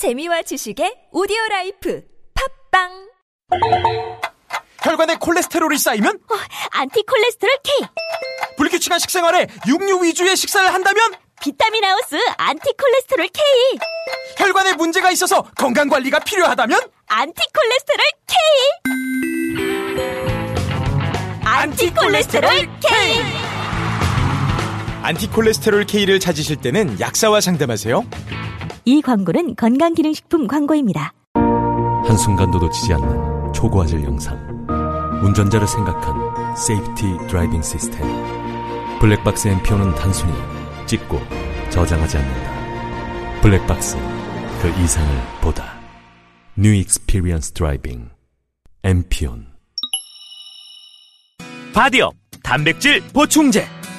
재미와 지식의 오디오 life 팟빵! 혈관에 콜레스테롤이 쌓이면? 안티 콜레스테롤 K! 불규칙한 식생활에 육류 위주의 식사를 한다면? 비타민 하우스 안티 콜레스테롤 K! 혈관에 문제가 있어서 건강 관리가 필요하다면? 안티 콜레스테롤 K! 안티 콜레스테롤 K 안티콜레스테롤 K를 찾으실 때는 약사와 상담하세요. 이 광고는 건강기능식품 광고입니다. 한순간도 놓치지 않는 초고화질 영상. 운전자를 생각한 safety driving 시스템. 블랙박스 MPON은 단순히 찍고 저장하지 않는다. 블랙박스, 그 이상을 보다. New Experience Driving. MPON. 바디업 단백질 보충제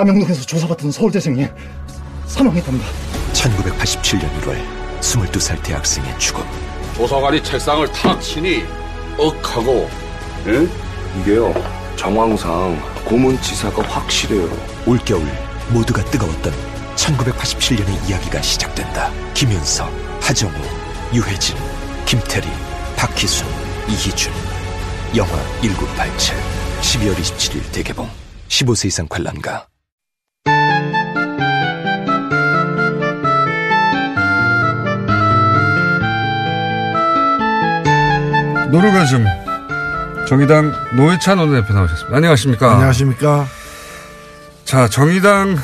남영동에서 조사받던 서울대생이 사망했답니다. 1987년 1월 22살 대학생의 죽음. 조사관이 책상을 탁 치니 억하고 예? 이게요 정황상 고문치사가 확실해요. 올겨울 모두가 뜨거웠던 1987년의 이야기가 시작된다. 김윤석, 하정우, 유해진, 김태리, 박희순, 이희준. 영화 1987 12월 27일 대개봉. 15세 이상 관람가 노르가즘 정의당 노회찬 원내대표 나오셨습니다. 안녕하십니까? 안녕하십니까? 자, 정의당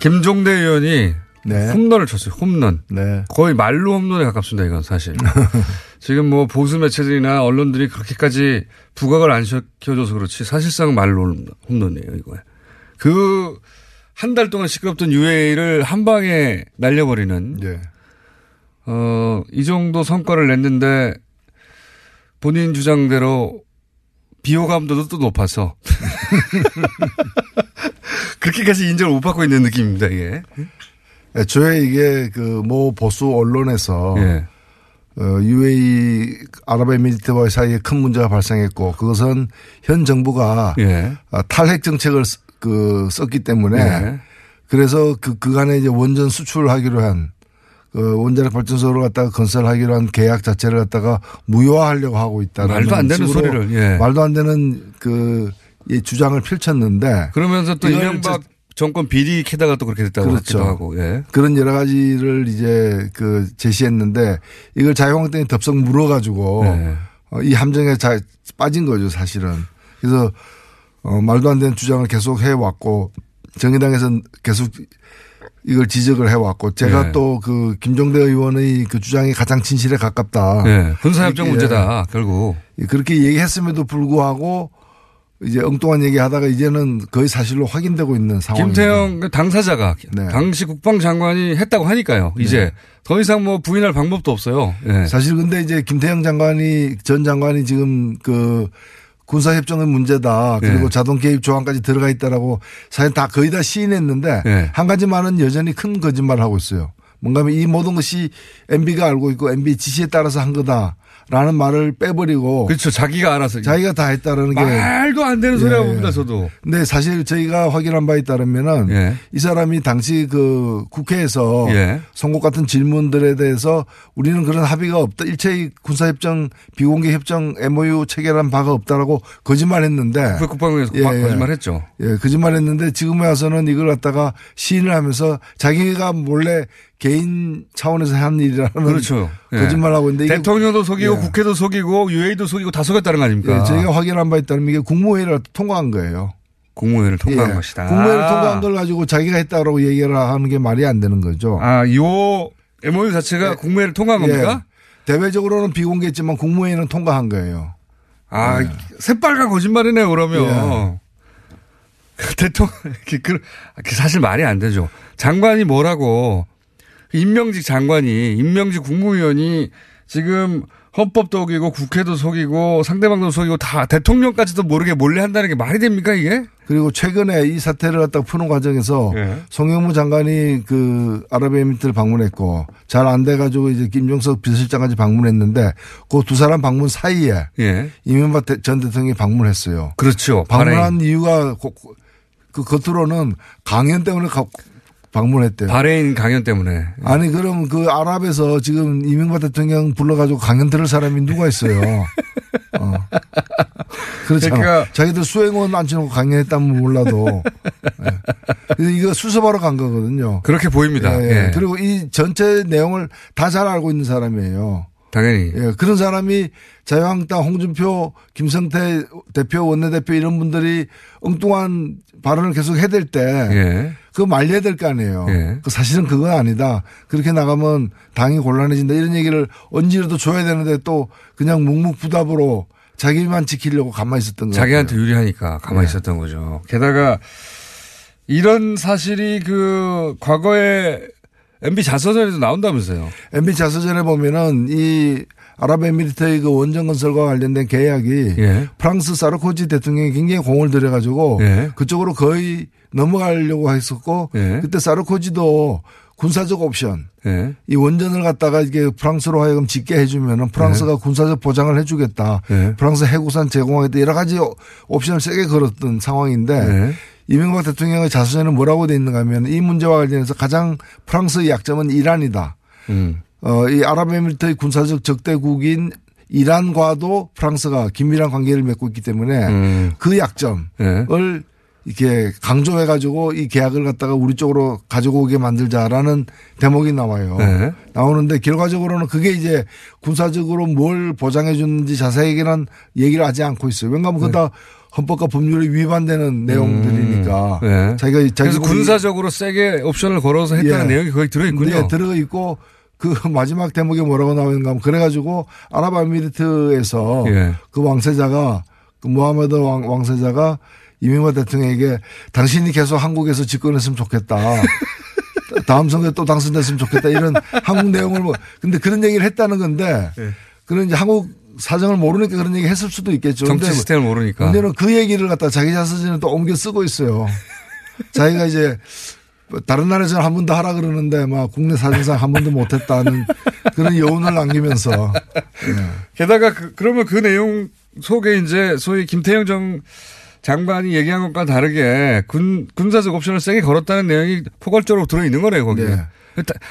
김종대 의원이 네. 홈런을 쳤어요. 홈런. 네. 거의 말로 홈런에 가깝습니다. 이건 사실. 지금 뭐 보수 매체들이나 언론들이 그렇게까지 부각을 안 시켜줘서 그렇지 사실상 말로 홈런이에요. 이거. 그 한 달 동안 시끄럽던 UA를 한 방에 날려버리는. 네. 어, 이 정도 성과를 냈는데 본인 주장대로 비호감도도 또 높아서 그렇게까지 인정을 못 받고 있는 느낌입니다. 이게. 애초에 이게 그 모 보수 언론에서 예. 어, UAE 아랍에미리트와의 사이에 큰 문제가 발생했고 그것은 현 정부가 예. 아, 탈핵 정책을 쓰- 그 썼기 때문에 예. 그래서 그 그간에 이제 원전 수출하기로 한그 원자력 발전소를 갖다가 건설하기로 한 계약 자체를 갖다가 무효화하려고 하고 있다는 말도 안 되는 소리를, 예. 말도 안 되는 그이 주장을 펼쳤는데 그러면서 또 이명박 정권 비리 캐다가 또 그렇게 됐다고 그렇죠. 하고. 예. 그런 여러 가지를 이제 그 제시했는데 이걸 자유한국당이 덥석 물어가지고 네. 어, 이 함정에 자, 빠진 거죠 사실은. 그래서 어, 말도 안 되는 주장을 계속 해왔고 정의당에서는 계속 이걸 지적을 해왔고 제가 네. 또그 김종대 의원의 그 주장이 가장 진실에 가깝다. 예. 군사협정 문제다. 결국. 그렇게 얘기했음에도 불구하고 이제 엉뚱한 얘기하다가 이제는 거의 사실로 확인되고 있는 상황입니다. 김태형 그 당사자가 네. 당시 국방장관이 했다고 하니까요. 이제 더 이상 뭐 부인할 방법도 없어요. 예. 사실 근데 이제 김태형 장관이 전 장관이 지금 그 군사협정의 문제다 그리고 네. 자동 개입 조항까지 들어가 있다라고 사실 다 거의 다 시인했는데 네. 한 가지만은 여전히 큰 거짓말을 하고 있어요. 뭔가 하면 이 모든 것이 MB가 알고 있고 MB 지시에 따라서 한 거다 라는 말을 빼버리고 그렇죠. 자기가 알아서. 자기가 다 했다라는 게 말도 안 되는 소리라고 예. 봅니다. 저도. 근데 사실 저희가 확인한 바에 따르면은 예. 이 사람이 당시 그 국회에서 예. 선거 같은 질문들에 대해서 우리는 그런 합의가 없다. 일체의 군사협정 비공개 협정 MOU 체결한 바가 없다라고 거짓말 했는데 그 국방부에서 예, 예. 거짓말 했죠. 예, 거짓말 했는데 지금에 와서는 이걸 갖다가 시인을 하면서 자기가 몰래 개인 차원에서 한 일이라는 그렇죠. 예. 거짓말하고 있는데 대통령도 속이고 예. 국회도 속이고 UA도 속이고 다 속였다는 거 아닙니까? 예, 저희가 확인한 바에 따르면 이게 국무회의를 통과한 거예요. 국무회의를 통과한 예. 것이다. 국무회의를 통과한 걸 가지고 자기가 했다라고 얘기를 하는 게 말이 안 되는 거죠. 아, 요 MOU 자체가 국무회의를 통과한 겁니까? 예. 대외적으로는 비공개했지만 국무회의는 통과한 거예요. 아, 예. 새빨간 거짓말이네요, 그러면. 대통령, 그, 그, 그 사실 말이 안 되죠. 장관이 뭐라고, 임명직 장관이, 임명직 국무위원이 지금 헌법도 속이고 국회도 속이고 상대방도 속이고 다 대통령까지도 모르게 몰래 한다는 게 말이 됩니까 이게? 그리고 최근에 이 사태를 갖다 푸는 과정에서 예. 송영무 장관이 그 아랍에미리트를 방문했고 잘 안 돼가지고 이제 김종석 비서실장까지 방문했는데 그 두 사람 방문 사이에 예. 이명박 대- 전 대통령이 방문했어요. 그렇죠. 방문한 이유가 고- 그 겉으로는 강연 때문에 가- 방문했대요. 바레인 강연 때문에. 아니 그럼 그 아랍에서 지금 이명박 대통령 불러가지고 강연 들을 사람이 누가 있어요? 어. 그렇잖아. 그러니까- 자기들 수행원 앉혀놓고 강연했다면 몰라도. 예. 그래서 이거 수습하러 간 거거든요. 그렇게 보입니다. 예, 예. 그리고 이 전체 내용을 다 잘 알고 있는 사람이에요. 당연히. 예, 그런 사람이 자유한국당 홍준표, 김성태 대표, 원내대표 이런 분들이 엉뚱한 발언을 계속 해댈 때 예. 그거 말려야 될 거 아니에요. 예. 그 사실은 그건 아니다. 그렇게 나가면 당이 곤란해진다. 이런 얘기를 언제라도 줘야 되는데 또 그냥 묵묵부답으로 자기만 지키려고 가만히 있었던 거예요. 자기한테 유리하니까 가만히 예. 있었던 거죠. 게다가 이런 사실이 그 과거에 MB 자서전에도 나온다면서요. MB 자서전에 보면은 이 아랍에미리트의 그 원전 건설과 관련된 계약이 예. 프랑스 사르코지 대통령이 굉장히 공을 들여가지고 예. 그쪽으로 거의 넘어가려고 했었고 예. 그때 사르코지도 군사적 옵션 예. 이 원전을 갖다가 이게 프랑스로 하여금 짓게 해주면은 프랑스가 군사적 보장을 해주겠다. 예. 프랑스 해구산 제공하겠다. 여러 가지 옵션을 세게 걸었던 상황인데 예. 이명박 대통령의 자서전에 뭐라고 돼 있는가 하면 이 문제와 관련해서 가장 프랑스의 약점은 이란이다. 음. 어, 이 아랍에미리트의 군사적 적대국인 이란과도 프랑스가 긴밀한 관계를 맺고 있기 때문에 음. 그 약점을 예. 이렇게 강조해 가지고 이 계약을 갖다가 우리 쪽으로 가지고 오게 만들자라는 대목이 나와요. 네. 나오는데 결과적으로는 그게 이제 군사적으로 뭘 보장해 주는지 자세하게는 얘기를 하지 않고 있어요. 왜냐하면 그거 다 헌법과 법률에 위반되는 내용들이니까. 네. 자기가 자기 그래서 군사적으로 세게 옵션을 걸어서 했다는 예. 내용이 거기 들어있군요. 네, 들어 있고 그 마지막 대목에 뭐라고 나오는가 하면 그래가지고 아랍아미리트에서 예. 그 왕세자가 그 무하메드 왕, 왕세자가 이명박 대통령에게 당신이 계속 한국에서 집권했으면 좋겠다. 다음 선거에 또 당선됐으면 좋겠다. 이런 한국 내용을 뭐 근데 그런 얘기를 했다는 건데 예. 그런 이제 한국 사정을 모르니까 그런 얘기 했을 수도 있겠죠. 정치 시스템을 모르니까. 문제는 그 얘기를 갖다 자기 자서전에 또 옮겨 쓰고 있어요. 자기가 이제 다른 나라에서는 한 번도 하라 그러는데 막 국내 사정상 한 번도 못했다는 그런 여운을 남기면서 게다가 그, 그러면 그 내용 속에 이제 소위 김태형 정 장관이 얘기한 것과 다르게 군, 군사적 옵션을 세게 걸었다는 내용이 포괄적으로 들어있는 거네요, 거기에. 네.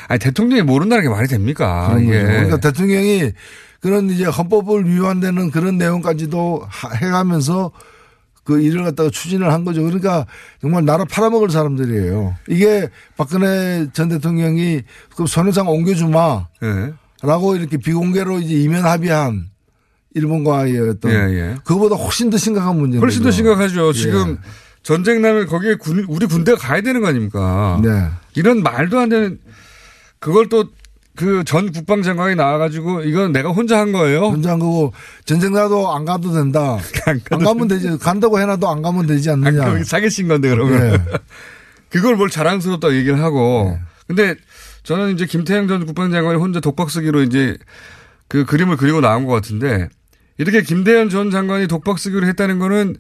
아니, 대통령이 모른다는 게 말이 됩니까? 거죠. 그러니까 대통령이 그런 이제 헌법을 위반되는 그런 내용까지도 하- 해가면서 그 일을 갖다가 추진을 한 거죠. 그러니까 정말 나라 팔아먹을 사람들이에요. 이게 박근혜 전 대통령이 그 선회상 옮겨주마. 예. 라고 이렇게 비공개로 이제 이면 합의한 일본과의 어떤 예, 예. 그거보다 훨씬 더 심각한 문제입니다. 훨씬 더 심각하죠. 예. 지금 전쟁 나면 거기에 군, 우리 군대가 가야 되는 거 아닙니까? 네. 이런 말도 안 되는 그걸 또 그 전 국방장관이 나와가지고 이건 내가 혼자 한 거예요. 혼자 한 거고 전쟁 나도 안 가도 된다. 안, 가면 되지. 간다고 해놔도 안 가면 되지 않느냐. 사기친 건데 그러면 예. 그걸 뭘 자랑스럽다 얘기를 하고 근데 저는 이제 김태형 전 국방장관이 혼자 독박 쓰기로 이제 그 그림을 그리고 나온 것 같은데 이렇게 김대현 전 장관이 독박 쓰기로 했다는 거는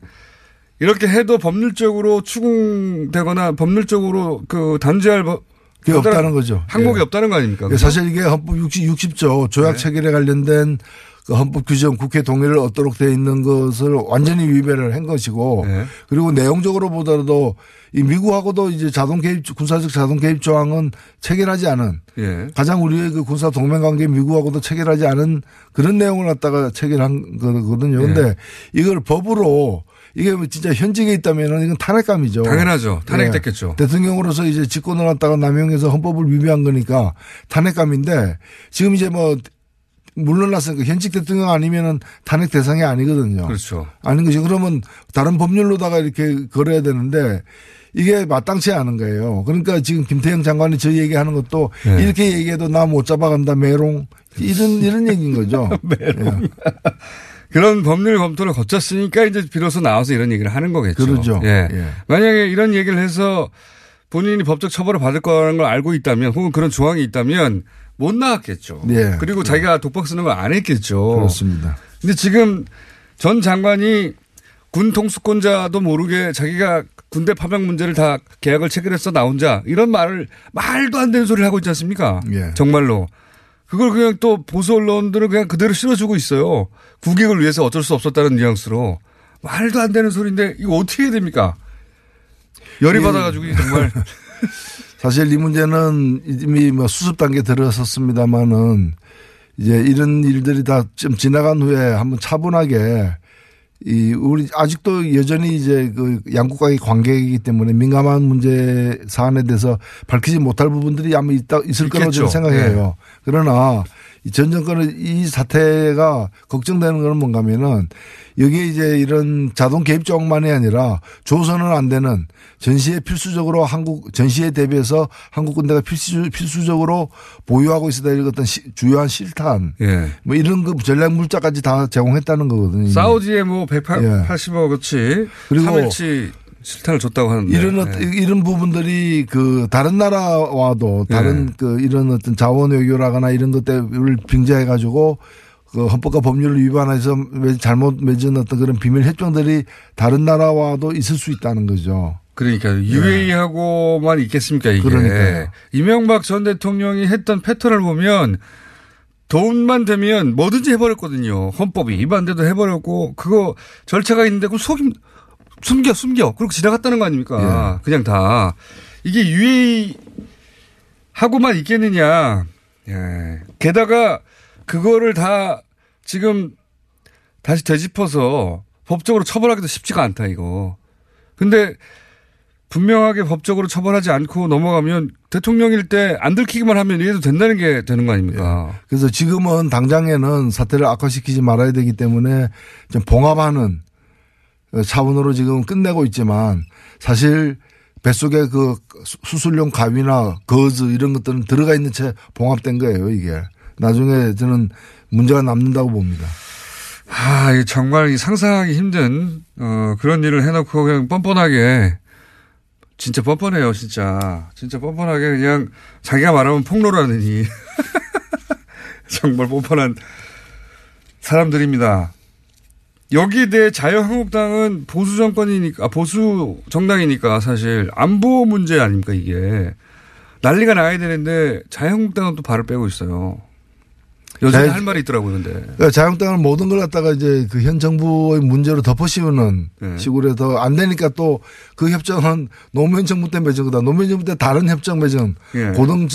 이렇게 해도 법률적으로 추궁되거나 법률적으로 그 단죄할 법- 그게 없다는 거죠. 항목이 예. 없다는 거 아닙니까? 예, 사실 이게 헌법 60, 60조 조약 네. 체결에 관련된 그 헌법 규정 국회 동의를 얻도록 되어 있는 것을 완전히 위배를 한 것이고 네. 그리고 내용적으로 보더라도 이 미국하고도 이제 자동 개입 군사적 자동 개입 조항은 체결하지 않은 예. 가장 우리의 그 군사 동맹 관계 미국하고도 체결하지 않은 그런 내용을 갖다가 체결한 거거든요. 네. 근데 이걸 법으로 이게 뭐 진짜 현직에 있다면은 이건 탄핵감이죠. 당연하죠. 탄핵됐겠죠. 예. 대통령으로서 이제 직권을 갖다가 남용해서 헌법을 위배한 거니까 탄핵감인데 지금 이제 뭐 물러났으니까 현직 대통령 아니면은 탄핵 대상이 아니거든요. 그렇죠. 아닌 것이 그러면 다른 법률로다가 이렇게 걸어야 되는데 이게 마땅치 않은 거예요. 그러니까 지금 김태형 장관이 저 얘기하는 것도 네. 이렇게 얘기해도 나 못 잡아간다 메롱 이런 이런 얘기인 거죠. 메롱. 그런 법률 검토를 거쳤으니까 이제 비로소 나와서 이런 얘기를 하는 거겠죠. 그러죠. 예. 예. 만약에 이런 얘기를 해서 본인이 법적 처벌을 받을 거라는 걸 알고 있다면 혹은 그런 조항이 있다면 못 나왔겠죠. 네. 그리고 자기가 독박 쓰는 거안 했겠죠. 그렇습니다. 근데 지금 전 장관이 군 통수권자도 모르게 자기가 군대 파병 문제를 다 계약을 체결해서 나 혼자 이런 말을 말도 안 되는 소리를 하고 있지 않습니까? 예. 정말로. 그걸 그냥 또 보수 언론들은 그냥 그대로 실어주고 있어요. 국익을 위해서 어쩔 수 없었다는 뉘앙스로. 말도 안 되는 소리인데 이거 어떻게 해야 됩니까? 열이 예. 받아가지고 정말. 사실 이 문제는 이미 뭐 수습 단계 들어섰습니다만은 이제 이런 일들이 다 좀 지나간 후에 한번 차분하게 이 우리 아직도 여전히 이제 그 양국과의 관계이기 때문에 민감한 문제 사안에 대해서 밝히지 못할 부분들이 아마 있다 있을 거라고. 저는 생각해요. 그러나 이 전 정권의 이 사태가 걱정되는 거는 뭔가면은 여기에 이제 이런 자동 개입 조항만이 아니라 조선은 안 되는 전시에 필수적으로 한국 전시에 대비해서 한국 군대가 필수 필수적으로 보유하고 있어야 될 어떤 시- 주요한 실탄 예. 뭐 이런 그 전략 물자까지 다 제공했다는 거거든요. 사우디에 뭐 예. 180억어치 그리고 3일치 실탄을 줬다고 하는데. 이런 어, 예. 이런 부분들이 그 다른 나라와도 다른 예. 그 이런 어떤 자원 외교라거나 이런 것들을 빙자해 가지고 그 헌법과 법률을 위반해서 매- 잘못 맺은 어떤 그런 비밀 협정들이 다른 나라와도 있을 수 있다는 거죠. 그러니까 UAE하고만 있겠습니까 이게. 그러니까요. 이명박 전 대통령이 했던 패턴을 보면 돈만 되면 뭐든지 해버렸거든요. 헌법이 위반돼도 해버렸고 그거 절차가 있는데 그 속임 숨겨 숨겨 그리고 지나갔다는 거 아닙니까? 그냥 다 이게 UAE 하고만 있겠느냐. 예. 게다가 그거를 다 지금 다시 되짚어서 법적으로 처벌하기도 쉽지가 않다 이거. 근데 분명하게 법적으로 처벌하지 않고 넘어가면 대통령일 때 안 들키기만 하면 이래도 된다는 게 되는 거 아닙니까? 그래서 지금은 당장에는 사태를 악화시키지 말아야 되기 때문에 좀 봉합하는 차원으로 지금 끝내고 있지만 사실 뱃속에 그 수- 수술용 가위나 거즈 이런 것들은 들어가 있는 채 봉합된 거예요, 이게. 나중에 저는 문제가 남는다고 봅니다. 아, 정말 이 상상하기 힘든, 어, 그런 일을 해놓고 그냥 뻔뻔하게, 진짜 뻔뻔해요, 진짜. 진짜 뻔뻔하게 그냥 자기가 말하면 폭로라느니. 정말 뻔뻔한 사람들입니다. 여기에 대해 자유한국당은 보수 정권이니까, 아, 보수 정당이니까 사실 안보 문제 아닙니까, 이게. 난리가 나야 되는데 자유한국당은 또 발을 빼고 있어요. 여전히 자유- 할 말이 있더라고요, 근데. 그러니까 자유한국당은 모든 걸 갖다가 이제 그 현 정부의 문제로 덮어씌우는 네. 식으로 해서 안 되니까 또 그 협정은 노무현 정부 때 맺은 거다. 노무현 정부 때 다른 협정 맺은 예. 고등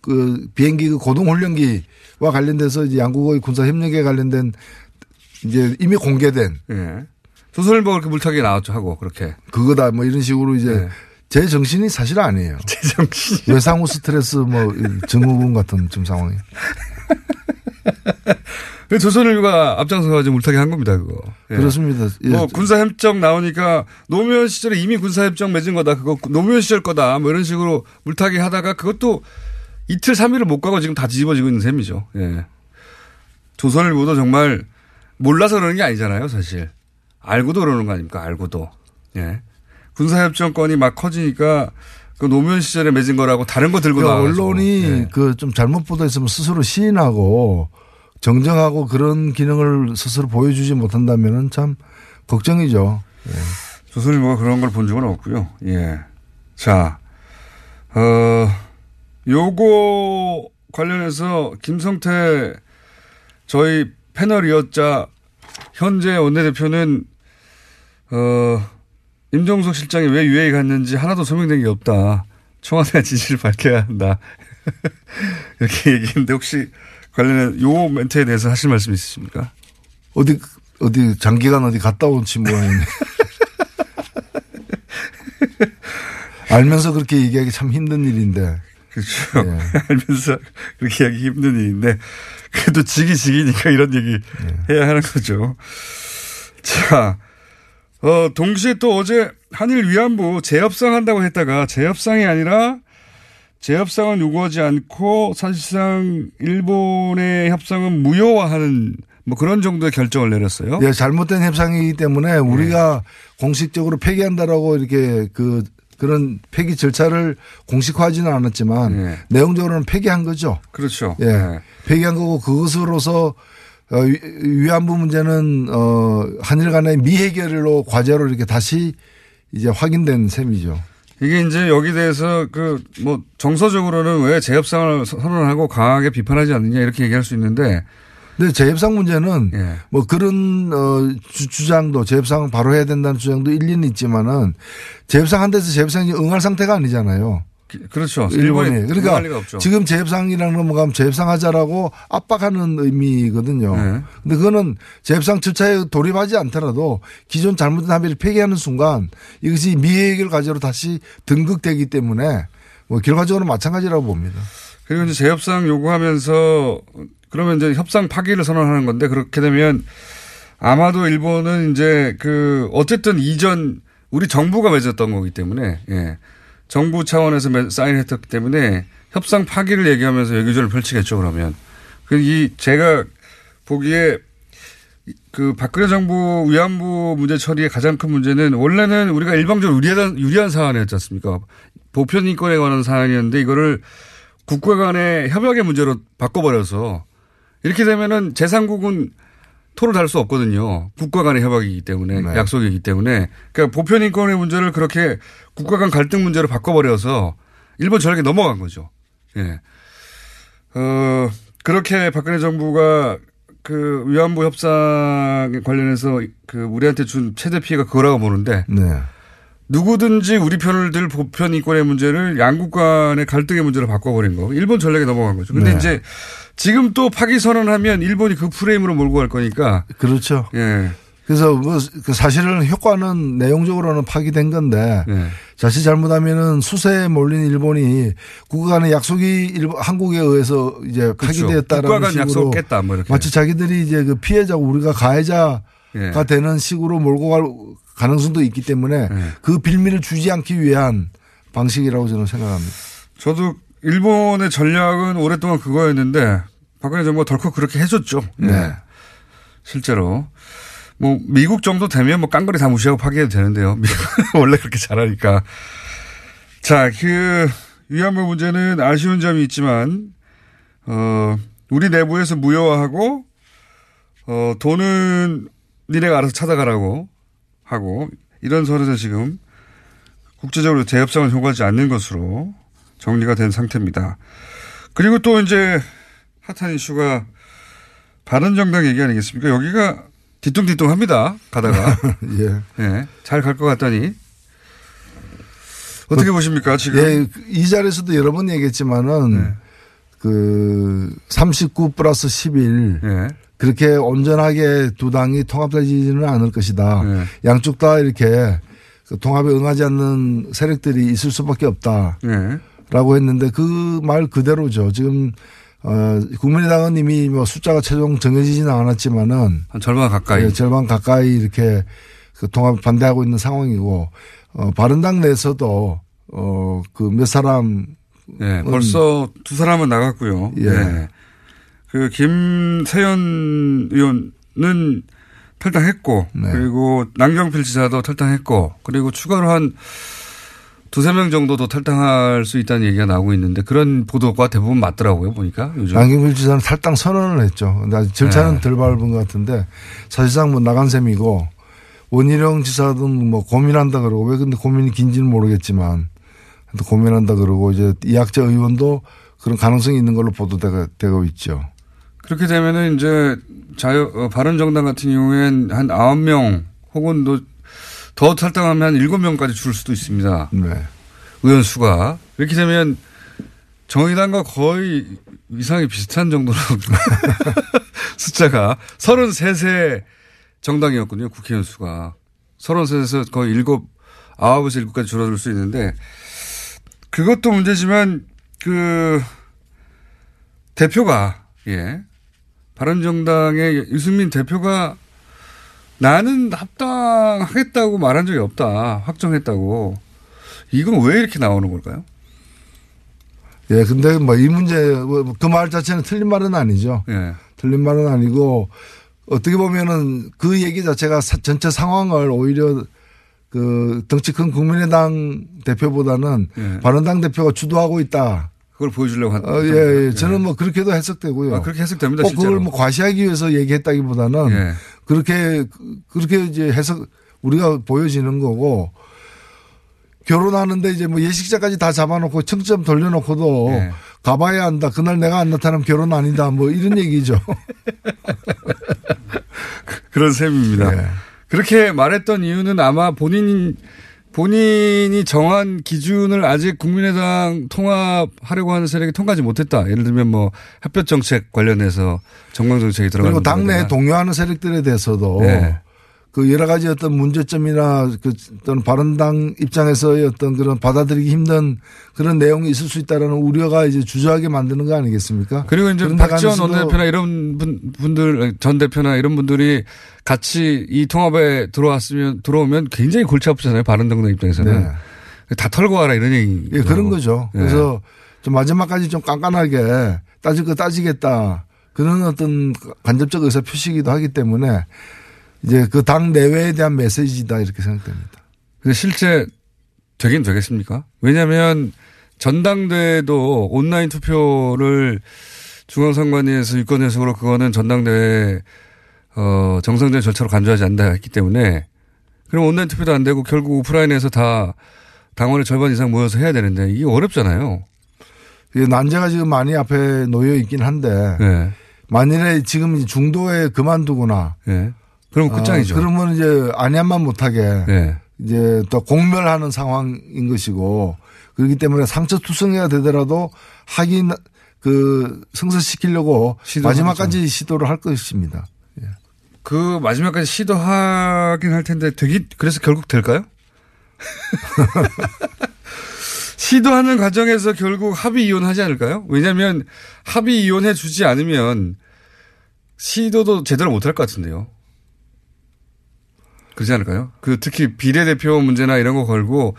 그 비행기 그 고등 훈련기와 관련돼서 이제 양국의 군사 협력에 관련된 이제 이미 공개된 예. 조선일보 그렇게 물타기 나왔죠 하고 그렇게. 그거다 뭐 이런 식으로 이제 네. 제 정신이 사실 아니에요. 제 정신. 외상후 스트레스 뭐 증후군 같은 좀 상황이. 그 조선일보가 앞장서가지고 물타기 한 겁니다 그거. 예. 그렇습니다. 예. 뭐 군사협정 나오니까 노무현 시절에 이미 군사협정 맺은 거다 그거 노무현 시절 거다 뭐 이런 식으로 물타기 하다가 그것도 이틀 삼일을 못 가고 지금 다 뒤집어지고 있는 셈이죠. 예. 조선일보도 정말 몰라서 그러는 게 아니잖아요 사실. 알고도 그러는 거 아닙니까 알고도. 예. 군사협정권이 막 커지니까 그 노무현 시절에 맺은 거라고 다른 거 들고 그러니까 나와서 언론이 그좀 잘못 보도했으면 스스로 시인하고 정정하고 그런 기능을 스스로 보여주지 못한다면은 참 걱정이죠. 예. 조선일보가 그런 걸 본 적은 없고요. 예. 자, 어, 요거 관련해서 김성태 저희 패널이었자 현재 원내대표는 어, 임종석 실장이 왜 유해에 갔는지 하나도 설명된 게 없다. 청와대가 진실을 밝혀야 한다. 이렇게 얘기했는데 혹시 관련해 요 멘트에 대해서 하실 말씀 있으십니까? 어디 어디 장기간 어디 갔다 온지 모양이네. 알면서 그렇게 얘기하기 참 힘든 일인데. 그렇죠. 예. 알면서 그렇게 하기 힘든 일인데 그래도 지기 지기니까 이런 얘기 예. 해야 하는 거죠. 자, 어, 동시에 또 어제 한일 위안부 재협상 한다고 했다가 재협상이 아니라 재협상은 요구하지 않고 사실상 일본의 협상은 무효화하는 뭐 그런 정도의 결정을 내렸어요. 예, 잘못된 협상이기 때문에 우리가 공식적으로 폐기한다라고 이렇게 그 그런 폐기 절차를 공식화하지는 않았지만 예. 내용적으로는 폐기한 거죠. 그렇죠. 예. 예. 폐기한 거고 그것으로서 어, 위- 위안부 문제는 어, 한일 간의 미해결로 과제로 이렇게 다시 이제 확인된 셈이죠. 이게 이제 여기 대해서 그 뭐 정서적으로는 왜 재협상을 선언하고 강하게 비판하지 않느냐 이렇게 얘기할 수 있는데 근데 재협상 문제는 예. 뭐 그런 어 주, 주장도 재협상 바로 해야 된다는 주장도 일리는 있지만은 재협상 한 데서 재협상이 응할 상태가 아니잖아요. 그렇죠. 일본이. 그러니까. 지금 재협상이랑 넘어가면 재협상하자라고 압박하는 의미거든요. 네. 근데 그거는 재협상 절차에 돌입하지 않더라도 기존 잘못된 합의를 폐기하는 순간 이것이 미해결 과제로 다시 등극되기 때문에 뭐 결과적으로 마찬가지라고 봅니다. 그리고 이제 재협상 요구하면서 그러면 이제 협상 파기를 선언하는 건데 그렇게 되면 아마도 일본은 이제 그 어쨌든 이전 우리 정부가 맺었던 거기 때문에 예. 정부 차원에서 매- 사인했기 때문에 협상 파기를 얘기하면서 외교전을 펼치겠죠 그러면 그이 제가 보기에 그 박근혜 정부 위안부 문제 처리의 가장 큰 문제는 원래는 우리가 일방적으로 유리한, 유리한 사안이었지 않습니까? 보편 인권에 관한 사안이었는데 이거를 국가 간의 협약의 문제로 바꿔버려서 이렇게 되면은 제3국은 토를 달 수 없거든요. 국가 간의 협약이기 때문에 네. 약속이기 때문에 그러니까 보편 인권의 문제를 그렇게 국가 간 갈등 문제로 바꿔버려서 일본 전략에 넘어간 거죠. 예. 어, 그렇게 박근혜 정부가 그 위안부 협상에 관련해서 그 우리한테 준 최대 피해가 그거라고 보는데 네. 누구든지 우리 편을 들 보편 인권의 문제를 양국 간의 갈등의 문제로 바꿔버린 거. 일본 전략에 넘어간 거죠. 근데 네. 이제 지금 또 파기 선언하면 일본이 그 프레임으로 몰고 갈 거니까. 그렇죠. 예. 그래서 뭐그 사실은 효과는 내용적으로는 파기된 건데 예. 자칫 잘못하면은 수세에 몰린 일본이 국가 간의 약속이 한국에 의해서 이제 그렇죠. 파기되었다라는 국가 간 식으로 약속을 깼다, 뭐 이렇게. 마치 자기들이 이제 그 피해자고 우리가 가해자 가 예. 되는 식으로 몰고 갈 가능성도 있기 때문에 예. 그 빌미를 주지 않기 위한 방식이라고 저는 생각합니다. 저도 일본의 전략은 오랫동안 그거였는데 박근혜 정부가 덜컥 그렇게 해줬죠. 예. 네. 실제로. 뭐 미국 정도 되면 뭐 깡그리 다 무시하고 파기해도 되는데요. 원래 그렇게 잘하니까. 자, 그 위안부 문제는 아쉬운 점이 있지만 어 우리 내부에서 무효화하고 어 돈은 니네가 알아서 찾아가라고 하고 이런 선에서 지금 국제적으로 재협상을 요구하지 않는 것으로 정리가 된 상태입니다. 그리고 또 이제 핫한 이슈가 바른정당 얘기 아니겠습니까? 여기가 뒤뚱뒤뚱합니다. 가다가 예. 예, 잘 갈 것 같다니 어떻게 보십니까 지금? 예, 이 자리에서도 여러 번 얘기했지만은 네. 그 39 플러스 11 예. 그렇게 온전하게 두 당이 통합되지는 않을 것이다. 네. 양쪽 다 이렇게 그 통합에 응하지 않는 세력들이 있을 수밖에 없다. 예. 라고 했는데 그 말 그대로죠. 지금 어 국민의당은 이미 뭐 숫자가 최종 정해지지는 않았지만은 한 절반 가까이. 예, 절반 가까이 이렇게 그 통합 반대하고 있는 상황이고 어 바른당 내에서도 어 그 몇 사람 예, 벌써 두 사람은 나갔고요. 예. 예. 그 김세현 의원은 탈당했고 네. 그리고 남경필 지사도 탈당했고 그리고 추가로 한 두세 명 정도도 탈당할 수 있다는 얘기가 나오고 있는데 그런 보도가 대부분 맞더라고요 보니까 요즘. 남경필 지사는 탈당 선언을 했죠. 근데 절차는 네. 덜 밟은 것 같은데 사실상 뭐 나간 셈이고 원희룡 지사든 뭐 고민한다 그러고 왜 근데 고민이 긴지는 모르겠지만 또 고민한다 그러고 이제 이학재 의원도 그런 가능성이 있는 걸로 보도되고 있죠. 그렇게 되면은 이제 자유 어, 바른 정당 같은 경우엔 한 아홉 명 혹은 또더 탈당하면 한 일곱 명까지 줄 수도 있습니다. 네. 의원 수가 이렇게 되면 정의당과 거의 이상이 비슷한 정도로 숫자가 33세 정당이었군요. 국회의원 수가. 33에서 거의 7, 9에서 7까지 줄어들 수 있는데 그것도 문제지만 그 대표가 예. 바른정당의 유승민 대표가 나는 합당하겠다고 말한 적이 없다. 확정했다고. 이건 왜 이렇게 나오는 걸까요? 예, 근데 뭐 이 문제 그 말 자체는 틀린 말은 아니죠. 예. 틀린 말은 아니고 어떻게 보면은 그 얘기 자체가 사- 전체 상황을 오히려 그 덩치 큰 국민의당 대표보다는 예. 바른당 대표가 주도하고 있다. 그걸 보여주려고 한. 어, 예, 예. 저는 뭐 그렇게도 해석되고요. 아, 그렇게 해석됩니다. 꼭 실제로. 그걸 뭐 과시하기 위해서 얘기했다기보다는 예. 그렇게 그렇게 이제 해석 우리가 보여지는 거고 결혼하는데 이제 뭐 예식자까지 다 잡아놓고 청점 돌려놓고도 예. 가봐야 한다. 그날 내가 안 나타나면 결혼 아니다. 뭐 이런 얘기죠. 그런 셈입니다. 예. 그렇게 말했던 이유는 아마 본인 본인이 정한 기준을 아직 국민의당 통합하려고 하는 세력이 통과하지 못했다. 예를 들면 뭐 햇볕 정책 관련해서 정강 정책이 들어가는 그리고 당내 문제라든가. 동요하는 세력들에 대해서도 네. 그 여러 가지 어떤 문제점이나 그 어떤 바른당 입장에서의 어떤 그런 받아들이기 힘든 그런 내용이 있을 수 있다라는 우려가 이제 주저하게 만드는 거 아니겠습니까? 그리고 이제 박지원 원내대표나 이런 분, 분들 전 대표나 이런 분들이 같이 이 통합에 들어왔으면 들어오면 굉장히 골치 아프잖아요. 바른정당 입장에서는 네. 다 털고 와라 이런 얘기. 예, 그런 거죠. 예. 그래서 좀 마지막까지 좀 깐깐하게 따질 거 따지겠다. 그런 어떤 간접적 의사 표시이기도 하기 때문에 이제 그 당 내외에 대한 메시지다 이렇게 생각됩니다. 근데 실제 되긴 되겠습니까? 왜냐하면 전당대회도 온라인 투표를 중앙선관위에서 유권 해석으로 그거는 전당대회 어, 정상적인 절차로 간주하지 않는다 했기 때문에 그럼 온라인 투표도 안 되고 결국 오프라인에서 다 당원의 절반 이상 모여서 해야 되는데 이게 어렵잖아요. 그 난제가 지금 많이 앞에 놓여 있긴 한데 네. 만일에 지금 중도에 그만두거나 네. 그럼 끝장이죠. 아, 그러면 이제 안양만 못하게 네. 이제 또 공멸하는 상황인 것이고 그렇기 때문에 상처 투성이가 되더라도 하긴 그 시도하죠. 마지막까지 시도를 할 것입니다. 그 마지막까지 시도하긴 할 텐데 되기 그래서 결국 될까요? 시도하는 과정에서 결국 합의 이혼하지 않을까요? 왜냐하면 합의 이혼해 주지 않으면 시도도 제대로 못할 것 같은데요. 그렇지 않을까요? 그 특히 비례대표 문제나 이런 거 걸고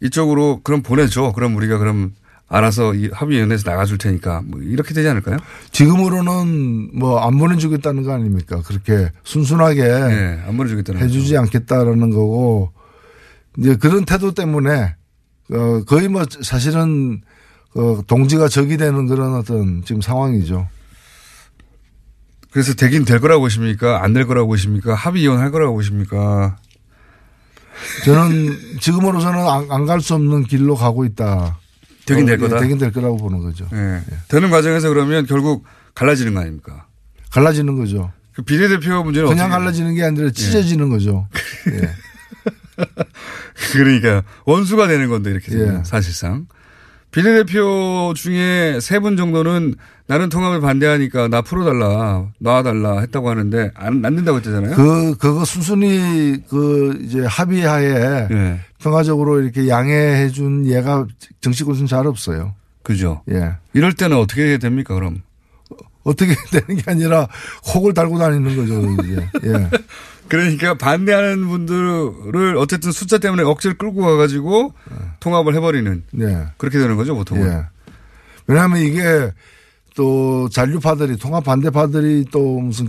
이쪽으로 그럼 보내줘. 그럼 우리가 그럼 알아서 이 합의위원회에서 나가줄 테니까 뭐 이렇게 되지 않을까요? 지금으로는 뭐 안 보내주겠다는 거 아닙니까? 그렇게 순순하게 네, 안 보내주겠다는 해주지 않겠다라는 거고 이제 그런 태도 때문에 어 거의 뭐 사실은 어 동지가 적이 되는 그런 어떤 지금 상황이죠. 그래서 되긴 될 거라고 보십니까? 안 될 거라고 보십니까? 합의 이혼할 거라고 보십니까? 저는 지금으로서는 안 갈 수 없는 길로 가고 있다. 되긴 될 어, 예, 거다. 되긴 될 거라고 보는 거죠. 예. 되는 과정에서 그러면 결국 갈라지는 거 아닙니까? 갈라지는 거죠. 그 비례대표 문제는 그냥 갈라지는 게 아니라 찢어지는 거죠. 예. 그러니까 원수가 되는 건데 이렇게 되면 예. 사실상 비례대표 중에 세 분 정도는 나는 통합에 반대하니까 나 풀어달라 놔달라 했다고 하는데 안, 안 된다고 했잖아요. 그, 그거 순순히 그 이제 합의하에 예. 평화적으로 이렇게 양해해 준 예가 정치권은 잘 없어요. 그죠. 예. 이럴 때는 어떻게 됩니까 그럼? 어떻게 되는 게 아니라 혹을 달고 다니는 거죠, 이제. 예. 그러니까 반대하는 분들을 어쨌든 숫자 때문에 억지를 끌고 가가지고 통합을 해버리는 예. 그렇게 되는 거죠 보통은. 예. 왜냐하면 이게 또 잔류파들이 통합 반대파들이 또 무슨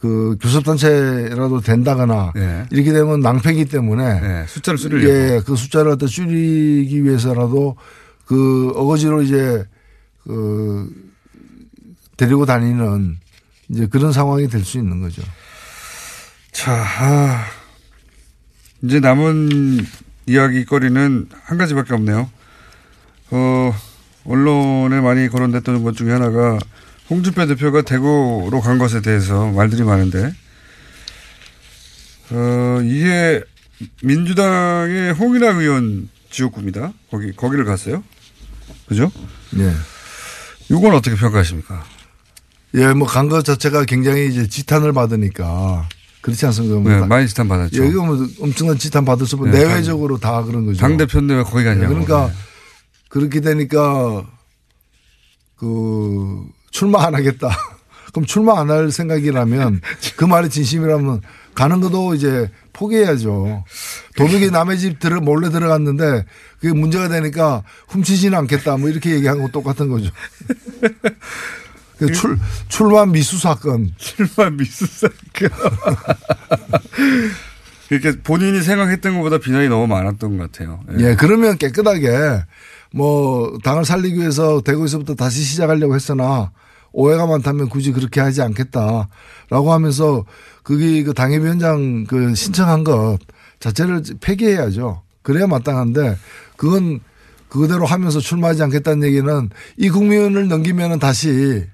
그 교섭단체라도 된다거나 예. 이렇게 되면 낭패기 때문에 예, 숫자를 줄이려고. 예, 그 숫자를 갖다 줄이기 위해서라도 그 어거지로 이제 그 데리고 다니는 이제 그런 상황이 될 수 있는 거죠. 자, 아, 이제 남은 이야기거리는 한 가지밖에 없네요. 어, 언론에 많이 거론됐던 것 중에 하나가 홍준표 대표가 대구로 간 것에 대해서 말들이 많은데, 어, 이게 민주당의 홍일학 의원 지역구입니다. 거기, 거기를 갔어요. 그죠? 예. 이건 어떻게 평가하십니까? 예, 뭐 간 것 자체가 굉장히 이제 지탄을 받으니까 그렇지 않습니까? 뭐 네, 다- 많이 지탄 받았죠. 예, 이거 뭐 엄청난 지탄 받을 수 없고 네, 내외적으로 다 그런 거죠. 당대표인데 왜 거기 갔냐고. 예, 그러니까 그렇게 되니까 그 출마 안 하겠다. 그럼 출마 안 할 생각이라면 그 말이 진심이라면 가는 것도 이제 포기해야죠. 도둑이 남의 집 들어 몰래 들어갔는데 그게 문제가 되니까 훔치지는 않겠다. 뭐 이렇게 얘기한 거 똑같은 거죠. 그 출, 출마 미수 사건. 출마 미수 사건. 이렇게 본인이 생각했던 것보다 비난이 너무 많았던 것 같아요. 예, 그러면 깨끗하게 뭐 당을 살리기 위해서 대구에서부터 다시 시작하려고 했으나 오해가 많다면 굳이 그렇게 하지 않겠다라고 하면서 그게 그 당협위원장 그 신청한 것 자체를 폐기해야죠. 그래야 마땅한데 그건 그대로 하면서 출마하지 않겠다는 얘기는 이 국면을 넘기면은 다시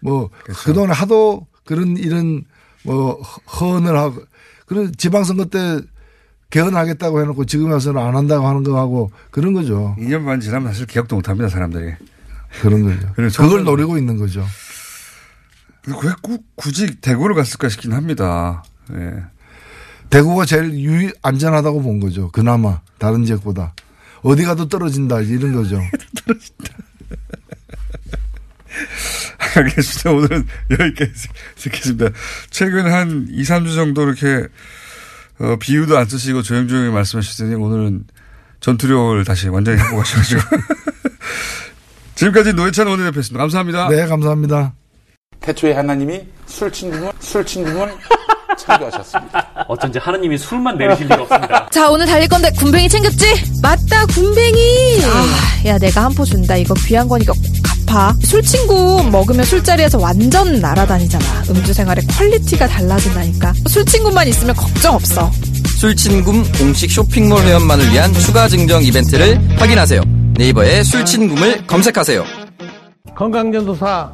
뭐 그렇죠. 그동안에 하도 그런 이런 뭐 허언을 하고 그런 지방선거 때 개헌하겠다고 해놓고 지금 와서는 안 한다고 하는 거하고 그런 거죠. 2년 반 지나면 사실 기억도 못 합니다, 사람들이. 그런 거죠. 그걸 노리고 있는 거죠. 왜꼭 굳이 대구를 갔을까 싶긴 합니다. 예. 대구가 제일 유 안전하다고 본 거죠. 그나마 다른 지역보다 어디 가도 떨어진다 이런 거죠. 알겠습니다. 오늘은 여기까지 듣겠습니다. 최근 한 2, 3주 정도 이렇게 어, 비유도 안 쓰시고 조용조용히 말씀하시더니 오늘은 전투력을 다시 완전히 갖고 가셔가지고. 지금까지 노회찬 원내대표였습니다. 감사합니다. 네, 감사합니다. 태초에 하나님이 술친구문 술친구문 창조하셨습니다. 어쩐지 하나님이 술만 내리실 리가 없습니다. 자, 오늘 달릴 건데 굼벵이 챙겼지? 맞다, 굼벵이. 아, 야, 내가 한 포 준다. 이거 귀한 거니까 꼭 갚아. 술친굼 먹으면 술자리에서 완전 날아다니잖아. 음주 생활의 quality가 달라진다니까. 술친굼만 있으면 걱정 없어. 술친굼 공식 쇼핑몰 회원만을 위한 추가 증정 이벤트를 확인하세요. 네이버에 술친굼을 검색하세요. 건강전도사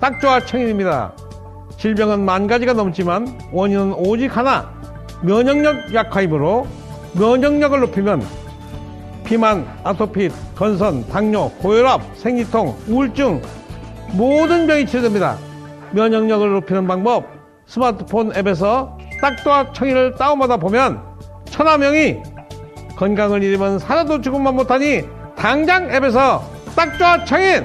딱좋아 청인입니다. 질병은 만 가지가 넘지만 원인은 오직 하나 면역력 약화이므로 면역력을 높이면 비만, 아토피, 건선, 당뇨, 고혈압, 생리통, 우울증 모든 병이 치료됩니다. 면역력을 높이는 방법 스마트폰 앱에서 딱좋아 청인을 다운받아 보면 천하명이 건강을 잃으면 살아도 죽음만 못하니 당장 앱에서 딱좋아 청인